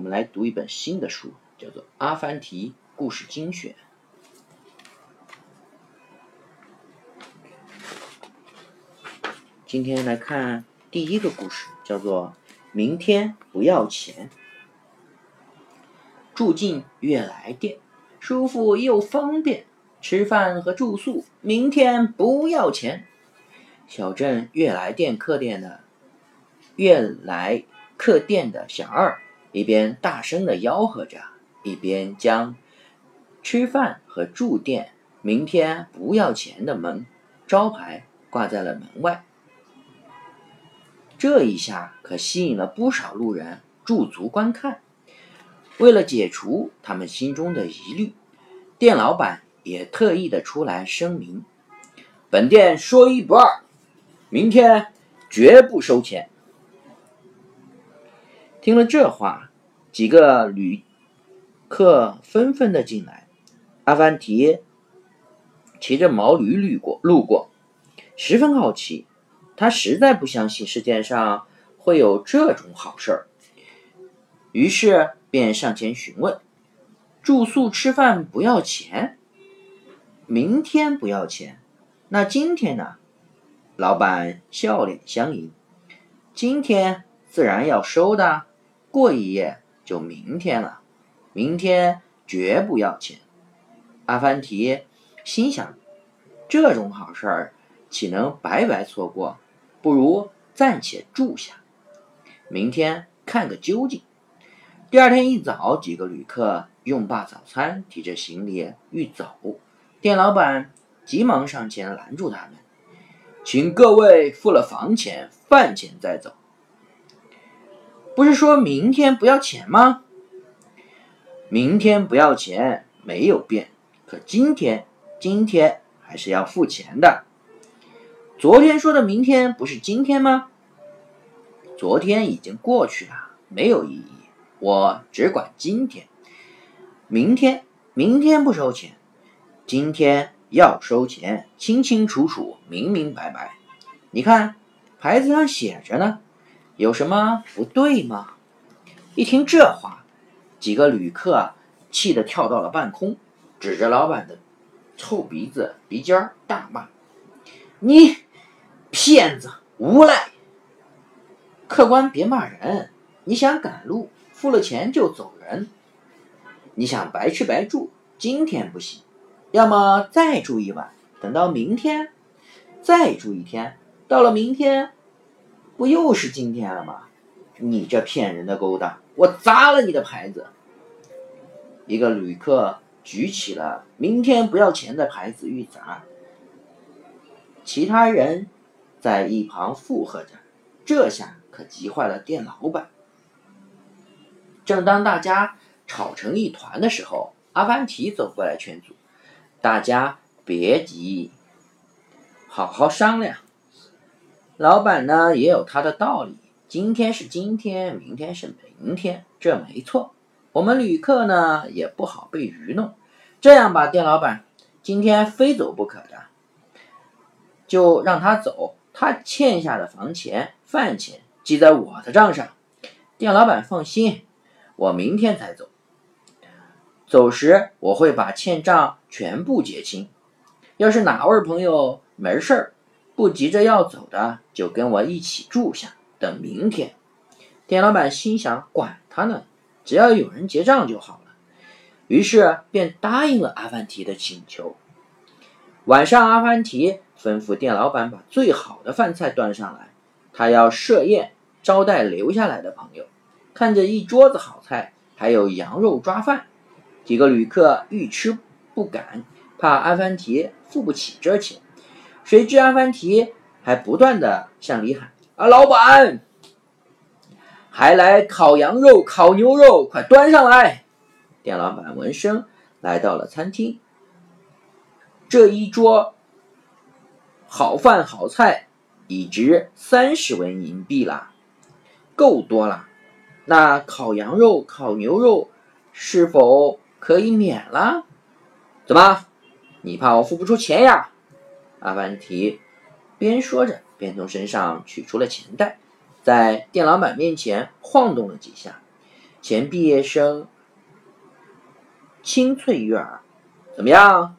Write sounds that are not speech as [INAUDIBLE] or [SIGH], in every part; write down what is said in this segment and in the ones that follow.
我们来读一本新的书，叫做《阿凡提故事精选》。今天来看第一个故事，叫做《明天不要钱》。住进悦来店，舒服又方便，吃饭和住宿明天不要钱。小镇悦来店客店的悦来客店的小二一边大声的吆喝着，一边将吃饭和住店明天不要钱的门招牌挂在了门外。这一下可吸引了不少路人驻足观看。为了解除他们心中的疑虑，店老板也特意的出来声明：“本店说一不二，明天绝不收钱。”听了这话，几个旅客纷纷的进来。阿凡提骑着毛驴路过，路过，十分好奇。他实在不相信世界上会有这种好事儿，于是便上前询问：“住宿吃饭不要钱，明天不要钱，那今天呢？”老板笑脸相迎：“今天自然要收的，过一夜就明天了，明天绝不要钱。”阿凡提心想：“这种好事儿岂能白白错过？”不如暂且住下，明天看个究竟。第二天一早，几个旅客用罢早餐，提着行李欲走，店老板急忙上前拦住他们，请各位付了房钱、饭钱再走。不是说明天不要钱吗？明天不要钱没有变，可今天，今天还是要付钱的。昨天说的明天不是今天吗？昨天已经过去了，没有意义。我只管今天，明天，明天不收钱，今天要收钱，清清楚楚，明明白白。你看牌子上写着呢，有什么不对吗？一听这话，几个旅客气得跳到了半空，指着老板的臭鼻子鼻尖大骂：“你！”骗子无赖！客官别骂人。你想赶路，付了钱就走人；你想白吃白住，今天不行，要么再住一晚，等到明天，再住一天，到了明天，不又是今天了吗？你这骗人的勾当，我砸了你的牌子！一个旅客举起了“明天不要钱”的牌子欲砸，其他人。在一旁附和着，这下可急坏了店老板。正当大家吵成一团的时候，阿凡提走过来劝阻：“大家别急，好好商量。老板呢也有他的道理，今天是今天，明天是明天，这没错。我们旅客呢也不好被愚弄。这样吧，店老板，今天非走不可的，就让他走。”他欠下的房钱、饭钱记在我的账上，店老板放心，我明天才走。走时我会把欠账全部结清。要是哪位朋友没事儿，不急着要走的，就跟我一起住下，等明天。店老板心想：管他呢，只要有人结账就好了。于是便答应了阿凡提的请求。晚上，阿凡提。吩咐店老板把最好的饭菜端上来，他要设宴招待留下来的朋友。看着一桌子好菜，还有羊肉抓饭，几个旅客欲吃不敢，怕阿凡提付不起这钱。谁知阿凡提还不断的向里喊：“啊，老板，还来烤羊肉、烤牛肉，快端上来！”店老板闻声来到了餐厅，这一桌。好饭好菜已值三十文银币了，够多了。那烤羊肉、烤牛肉是否可以免了？怎么，你怕我付不出钱呀？阿凡提边说着边从身上取出了钱袋，在店老板面前晃动了几下。前毕业生清脆悦耳。怎么样？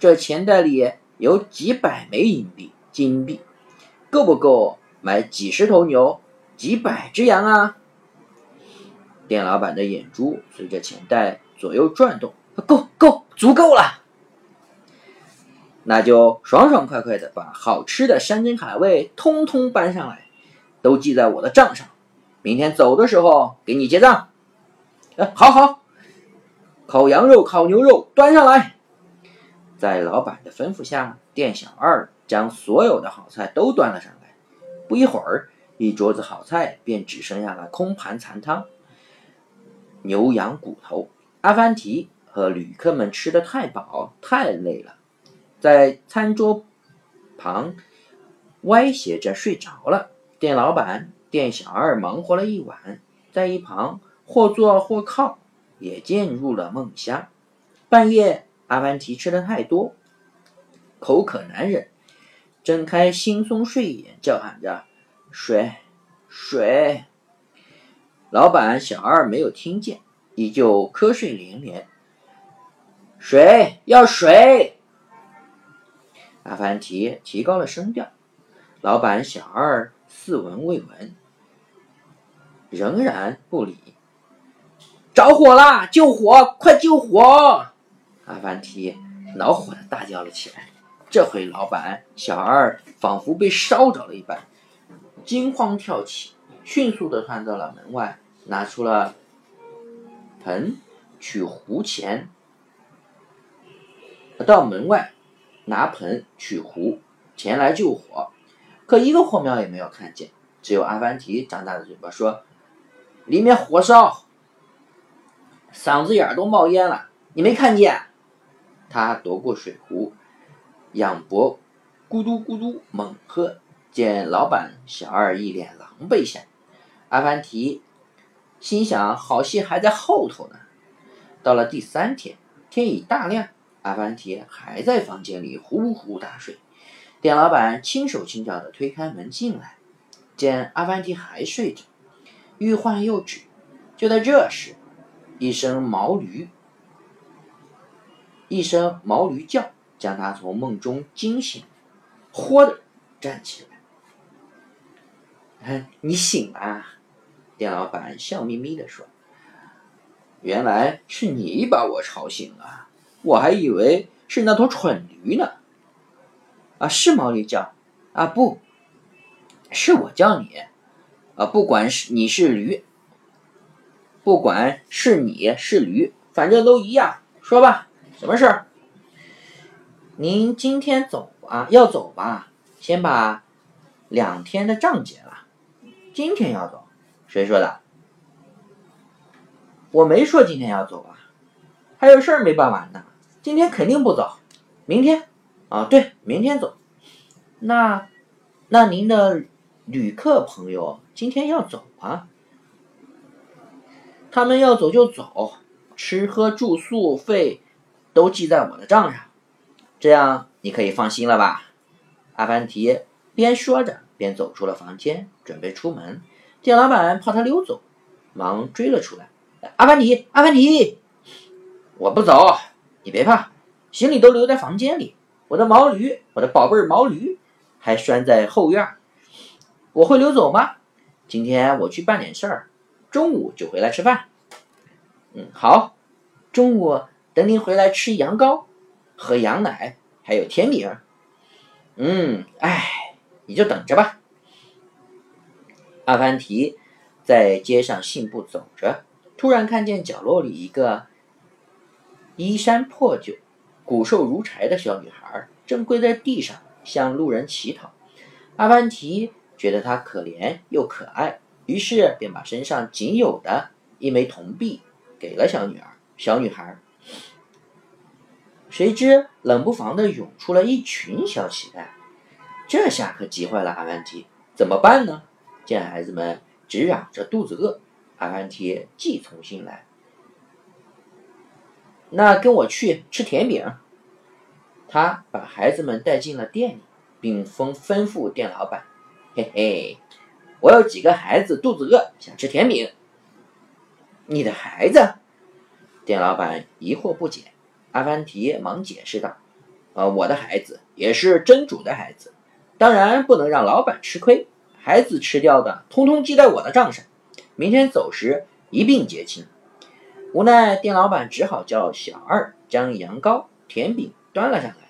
这钱袋里有几百枚银币、金币，够不够买几十头牛、几百只羊啊？店老板的眼珠随着钱袋左右转动，够够，足够了。那就爽爽快快的把好吃的山珍海味通通搬上来，都记在我的账上。明天走的时候给你结账。哎，好好，烤羊肉、烤牛肉端上来。在老板的吩咐下，店小二将所有的好菜都端了上来。不一会儿，一桌子好菜便只剩下了空盘残汤。牛羊骨头，阿凡提和旅客们吃的太饱太累了。在餐桌旁歪斜着睡着了。店老板、店小二忙活了一晚，在一旁或坐或靠，也渐入了梦乡。半夜，阿凡提吃的太多，口渴难忍，睁开惺忪睡眼，叫喊着：“水，水！”老板、小二没有听见，依旧瞌睡连连。水，要水！阿凡提提高了声调，老板小二似闻未闻，仍然不理。着火啦！救火！快救火！阿凡提恼火的大叫了起来。这回老板小二仿佛被烧着了一般，惊慌跳起，迅速的窜到了门外，拿出了盆取壶前，到门外。拿盆取壶前来救火，可一个火苗也没有看见，只有阿凡提张大的嘴巴说：“里面火烧，嗓子眼都冒烟了，你没看见？”他夺过水壶，仰脖咕嘟咕嘟猛喝，见老板小二一脸狼狈相，阿凡提心想：好戏还在后头呢。到了第三天，天已大亮。阿凡提还在房间里呼呼大睡，店老板轻手轻脚地推开门进来，见阿凡提还睡着，欲唤又止。就在这时，一声毛驴，一声毛驴叫，将他从梦中惊醒，豁的站起来。你醒了？店老板笑眯眯地说：“原来是你把我吵醒了。”我还以为是那头蠢驴呢，啊，是毛驴叫，啊，不是我叫你，啊，不管是你是驴，不管是你是驴，反正都一样。说吧，什么事儿？您今天走啊？要走吧？先把两天的账结了。今天要走？谁说的？我没说今天要走啊，还有事儿没办完呢。今天肯定不走，明天，啊，对，明天走。那，那您的旅客朋友今天要走啊？他们要走就走，吃喝住宿费都记在我的账上，这样你可以放心了吧？阿凡提边说着边走出了房间，准备出门。店老板怕他溜走，忙追了出来。阿凡提，阿凡提，我不走。你别怕，行李都留在房间里。我的毛驴，我的宝贝毛驴，还拴在后院。我会溜走吗？今天我去办点事儿，中午就回来吃饭。嗯，好，中午等您回来吃羊羔，喝羊奶，还有甜饼。嗯，哎，你就等着吧。阿凡提在街上信步走着，突然看见角落里一个。衣衫破旧、骨瘦如柴的小女孩正跪在地上向路人乞讨。阿凡提觉得她可怜又可爱，于是便把身上仅有的一枚铜币给了小女儿。小女孩，谁知冷不防的涌出了一群小乞丐，这下可急坏了阿凡提，怎么办呢？见孩子们直嚷着肚子饿，阿凡提既从心来。那跟我去吃甜饼。他把孩子们带进了店里，并吩吩咐店老板：“嘿嘿，我有几个孩子肚子饿，想吃甜饼。”你的孩子？店老板疑惑不解。阿凡提忙解释道：“呃，我的孩子也是真主的孩子，当然不能让老板吃亏。孩子吃掉的，通通记在我的账上，明天走时一并结清。”无奈店老板只好叫小二将羊羔、甜饼端了上来。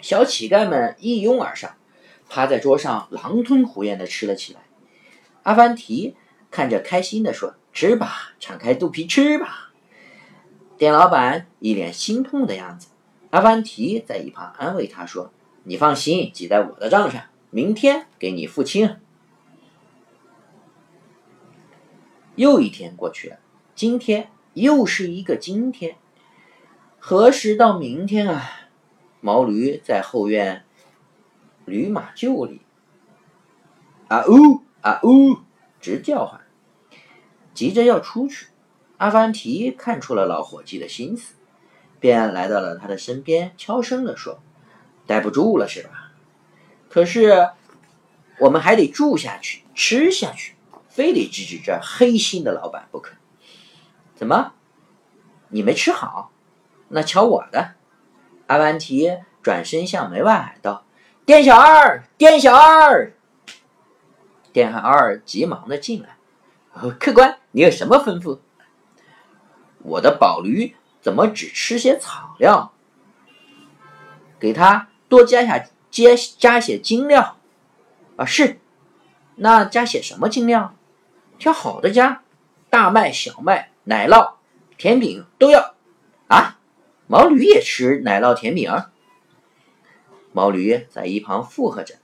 小乞丐们一拥而上，趴在桌上狼吞虎咽地吃了起来。阿凡提看着开心地说：“吃吧，敞开肚皮吃吧。”店老板一脸心痛的样子。阿凡提在一旁安慰他说：“你放心，记在我的账上，明天给你付清。”又一天过去了，今天又是一个今天，何时到明天啊？毛驴在后院驴马厩里，啊呜啊呜直叫唤，急着要出去。阿凡提看出了老伙计的心思，便来到了他的身边，悄声地说：“待不住了是吧？可是我们还得住下去，吃下去，非得制止这黑心的老板不可。怎么，你没吃好？那瞧我的！”阿凡提转身向门外喊道：“店小二，店小二！”店二急忙的进来：“客官，你有什么吩咐？”“我的宝驴怎么只吃些草料？给他多加下加加些精料。”“啊，是。那加些什么精料？挑好的加，大麦、小麦、奶酪、甜饼都要。”“啊？”毛驴也吃奶酪甜饼，毛驴在一旁附和着：“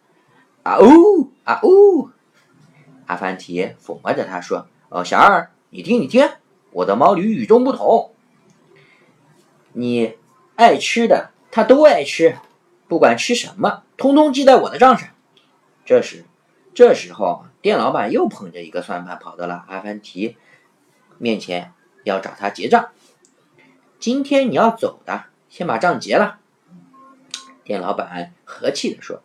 啊呜啊呜！”阿凡提抚摸着他说：“哦，小二，你听，你听，我的毛驴与众不同。你爱吃的，它都爱吃，不管吃什么，通通记在我的账上。”这时，这时候，店老板又捧着一个算盘跑到了阿凡提面前，要找他结账。今天你要走的，先把账结了。店老板和气地说：“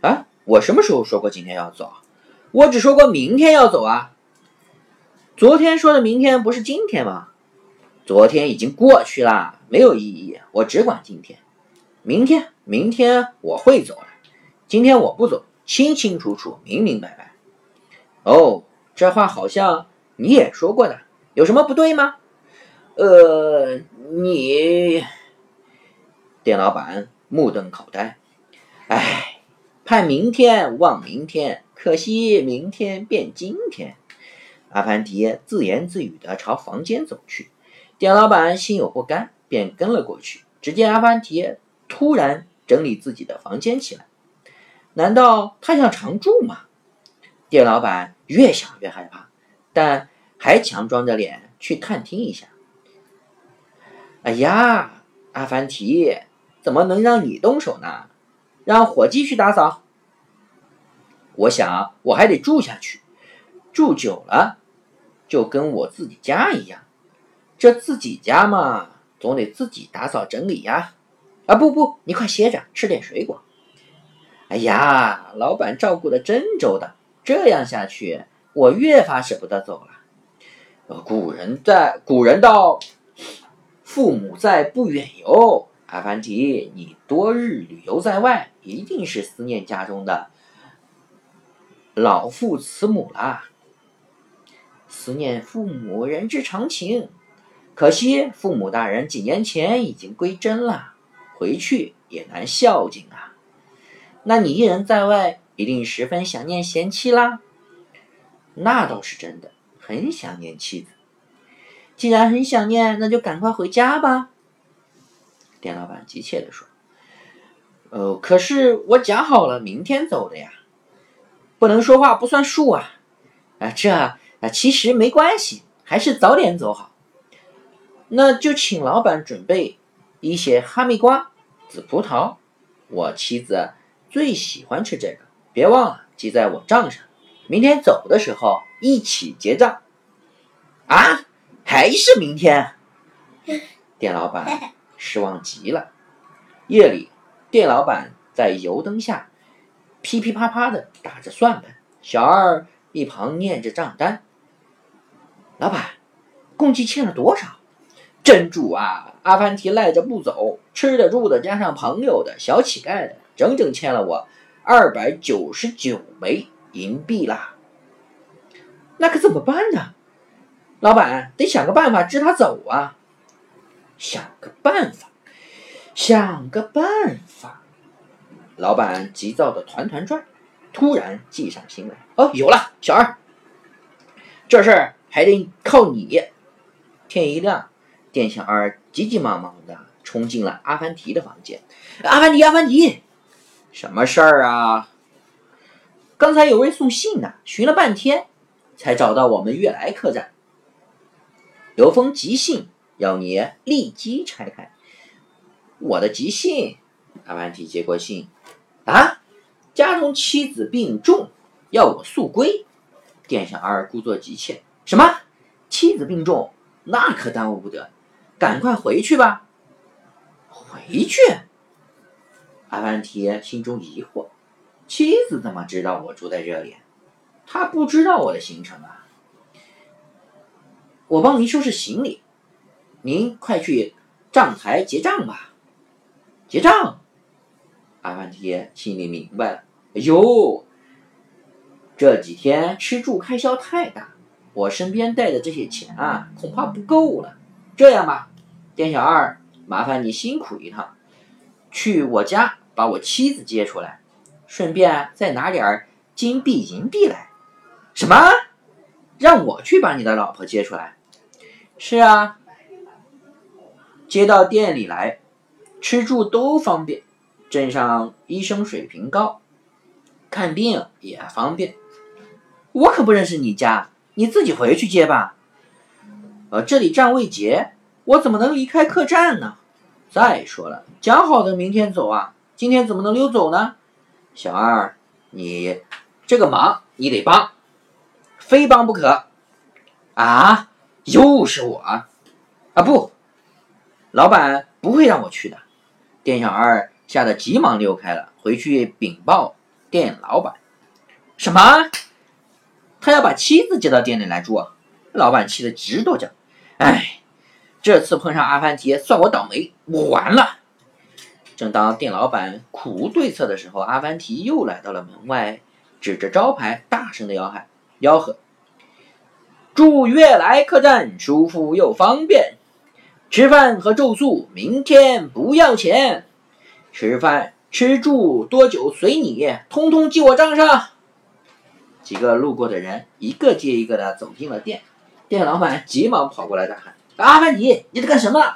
啊，我什么时候说过今天要走？我只说过明天要走啊。昨天说的明天不是今天吗？昨天已经过去了，没有意义。我只管今天，明天，明天我会走的。今天我不走，清清楚楚，明明白白。哦，这话好像你也说过的，有什么不对吗？”呃，你店老板目瞪口呆，哎，盼明天望明天，可惜明天变今天。阿凡提自言自语的朝房间走去，店老板心有不甘，便跟了过去。只见阿凡提突然整理自己的房间起来，难道他想常住吗？店老板越想越害怕，但还强装着脸去探听一下。哎呀，阿凡提，怎么能让你动手呢？让伙计去打扫。我想我还得住下去，住久了就跟我自己家一样。这自己家嘛，总得自己打扫整理呀。啊，不不，你快歇着，吃点水果。哎呀，老板照顾的真周到，这样下去，我越发舍不得走了。古人在，古人道。父母在，不远游。阿凡提，你多日旅游在外，一定是思念家中的老父慈母啦。思念父母，人之常情。可惜父母大人几年前已经归真了，回去也难孝敬啊。那你一人在外，一定十分想念贤妻啦。那倒是真的，很想念妻子。既然很想念，那就赶快回家吧。店老板急切地说：“呃，可是我讲好了明天走的呀，不能说话不算数啊！啊，这啊其实没关系，还是早点走好。那就请老板准备一些哈密瓜、紫葡萄，我妻子最喜欢吃这个，别忘了记在我账上。明天走的时候一起结账。”啊！还是明天，店老板 [LAUGHS] 失望极了。夜里，店老板在油灯下噼噼啪啪的打着算盘，小二一旁念着账单。老板，共计欠了多少？真主啊！阿凡提赖着不走，吃的住的加上朋友的小乞丐的，整整欠了我二百九十九枚银币啦。那可怎么办呢？老板得想个办法支他走啊！想个办法，想个办法。老板急躁的团团转，突然计上心来。哦，有了，小二，这事儿还得靠你。天一亮。店小二急急忙忙的冲进了阿凡提的房间。阿凡提，阿凡提，什么事儿啊？刚才有位送信的，寻了半天，才找到我们悦来客栈。有封急信，要你立即拆开。我的急信。阿凡提接过信，啊，家中妻子病重，要我速归。店小二故作急切，什么？妻子病重？那可耽误不得。赶快回去吧！回去。阿凡提心中疑惑：妻子怎么知道我住在这里？他不知道我的行程啊！我帮您收拾行李，您快去账台结账吧。结账。阿凡提心里明白了：哎呦，这几天吃住开销太大，我身边带的这些钱啊，恐怕不够了。这样吧。店小二，麻烦你辛苦一趟，去我家把我妻子接出来，顺便再拿点金币银币来。什么？让我去把你的老婆接出来？是啊，接到店里来，吃住都方便，镇上医生水平高，看病也方便。我可不认识你家，你自己回去接吧。呃，这里站未结。我怎么能离开客栈呢？再说了，讲好的明天走啊，今天怎么能溜走呢？小二，你这个忙你得帮，非帮不可。啊，又是我啊！不，老板不会让我去的。店小二吓得急忙溜开了，回去禀报店老板。什么？他要把妻子接到店里来住？老板气得直跺脚。哎。这次碰上阿凡提，算我倒霉，我完了。正当店老板苦无对策的时候，阿凡提又来到了门外，指着招牌大声的吆喊：“吆喝！住悦来客栈，舒服又方便，吃饭和住宿明天不要钱，吃饭吃住多久随你，通通记我账上。”几个路过的人一个接一个的走进了店，店老板急忙跑过来大喊。阿凡提，你在干什么？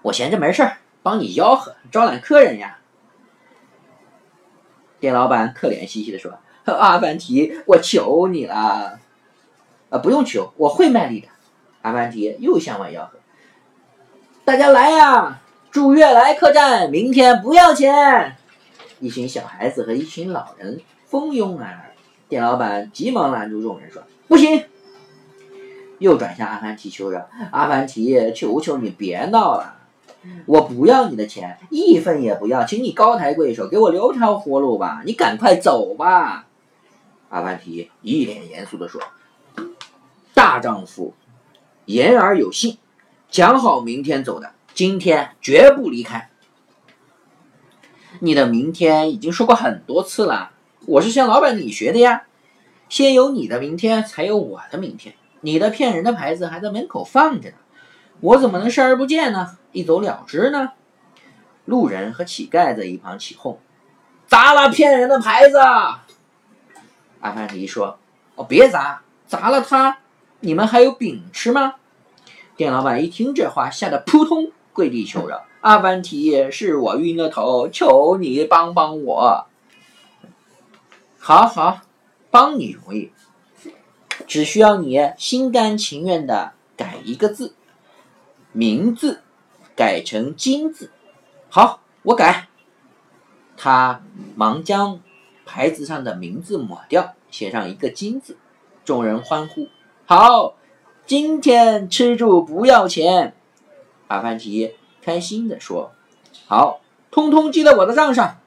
我闲着没事儿，帮你吆喝，招揽客人呀。店老板可怜兮兮的说：“阿凡提，我求你了。”啊，不用求，我会卖力的。阿凡提又向外吆喝：“大家来呀，住悦来客栈，明天不要钱。”一群小孩子和一群老人蜂拥而来。店老板急忙拦住众人说：“不行。”又转向阿凡提求着：“阿凡提，求求你别闹了，我不要你的钱，一分也不要，请你高抬贵手，给我留条活路吧，你赶快走吧。”阿凡提一脸严肃地说：“大丈夫言而有信，讲好明天走的，今天绝不离开。你的明天已经说过很多次了，我是向老板你学的呀，先有你的明天，才有我的明天。”你的骗人的牌子还在门口放着呢，我怎么能视而不见呢？一走了之呢？路人和乞丐在一旁起哄：“砸了骗人的牌子！”阿凡提说：“哦，别砸，砸了它，你们还有饼吃吗？”店老板一听这话，吓得扑通跪地求饶：“阿凡提，是我晕了头，求你帮帮我。”好好，帮你容易。只需要你心甘情愿的改一个字，名字改成金字。好，我改。他忙将牌子上的名字抹掉，写上一个金字。众人欢呼：“好，今天吃住不要钱。”阿凡提开心的说：“好，通通记在我的账上。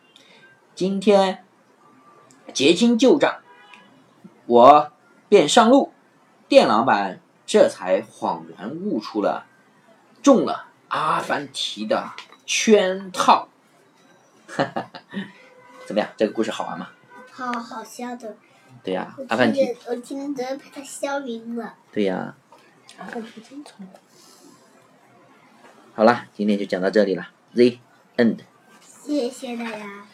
今天结清旧账，我。”便上路，店老板这才恍然悟出了中了阿凡提的圈套。哈哈哈，怎么样？这个故事好玩吗？好好笑的。对呀，我阿凡提我今天都要被他笑晕了。对呀，阿凡提真聪明。好了，今天就讲到这里了。The end。谢谢大家。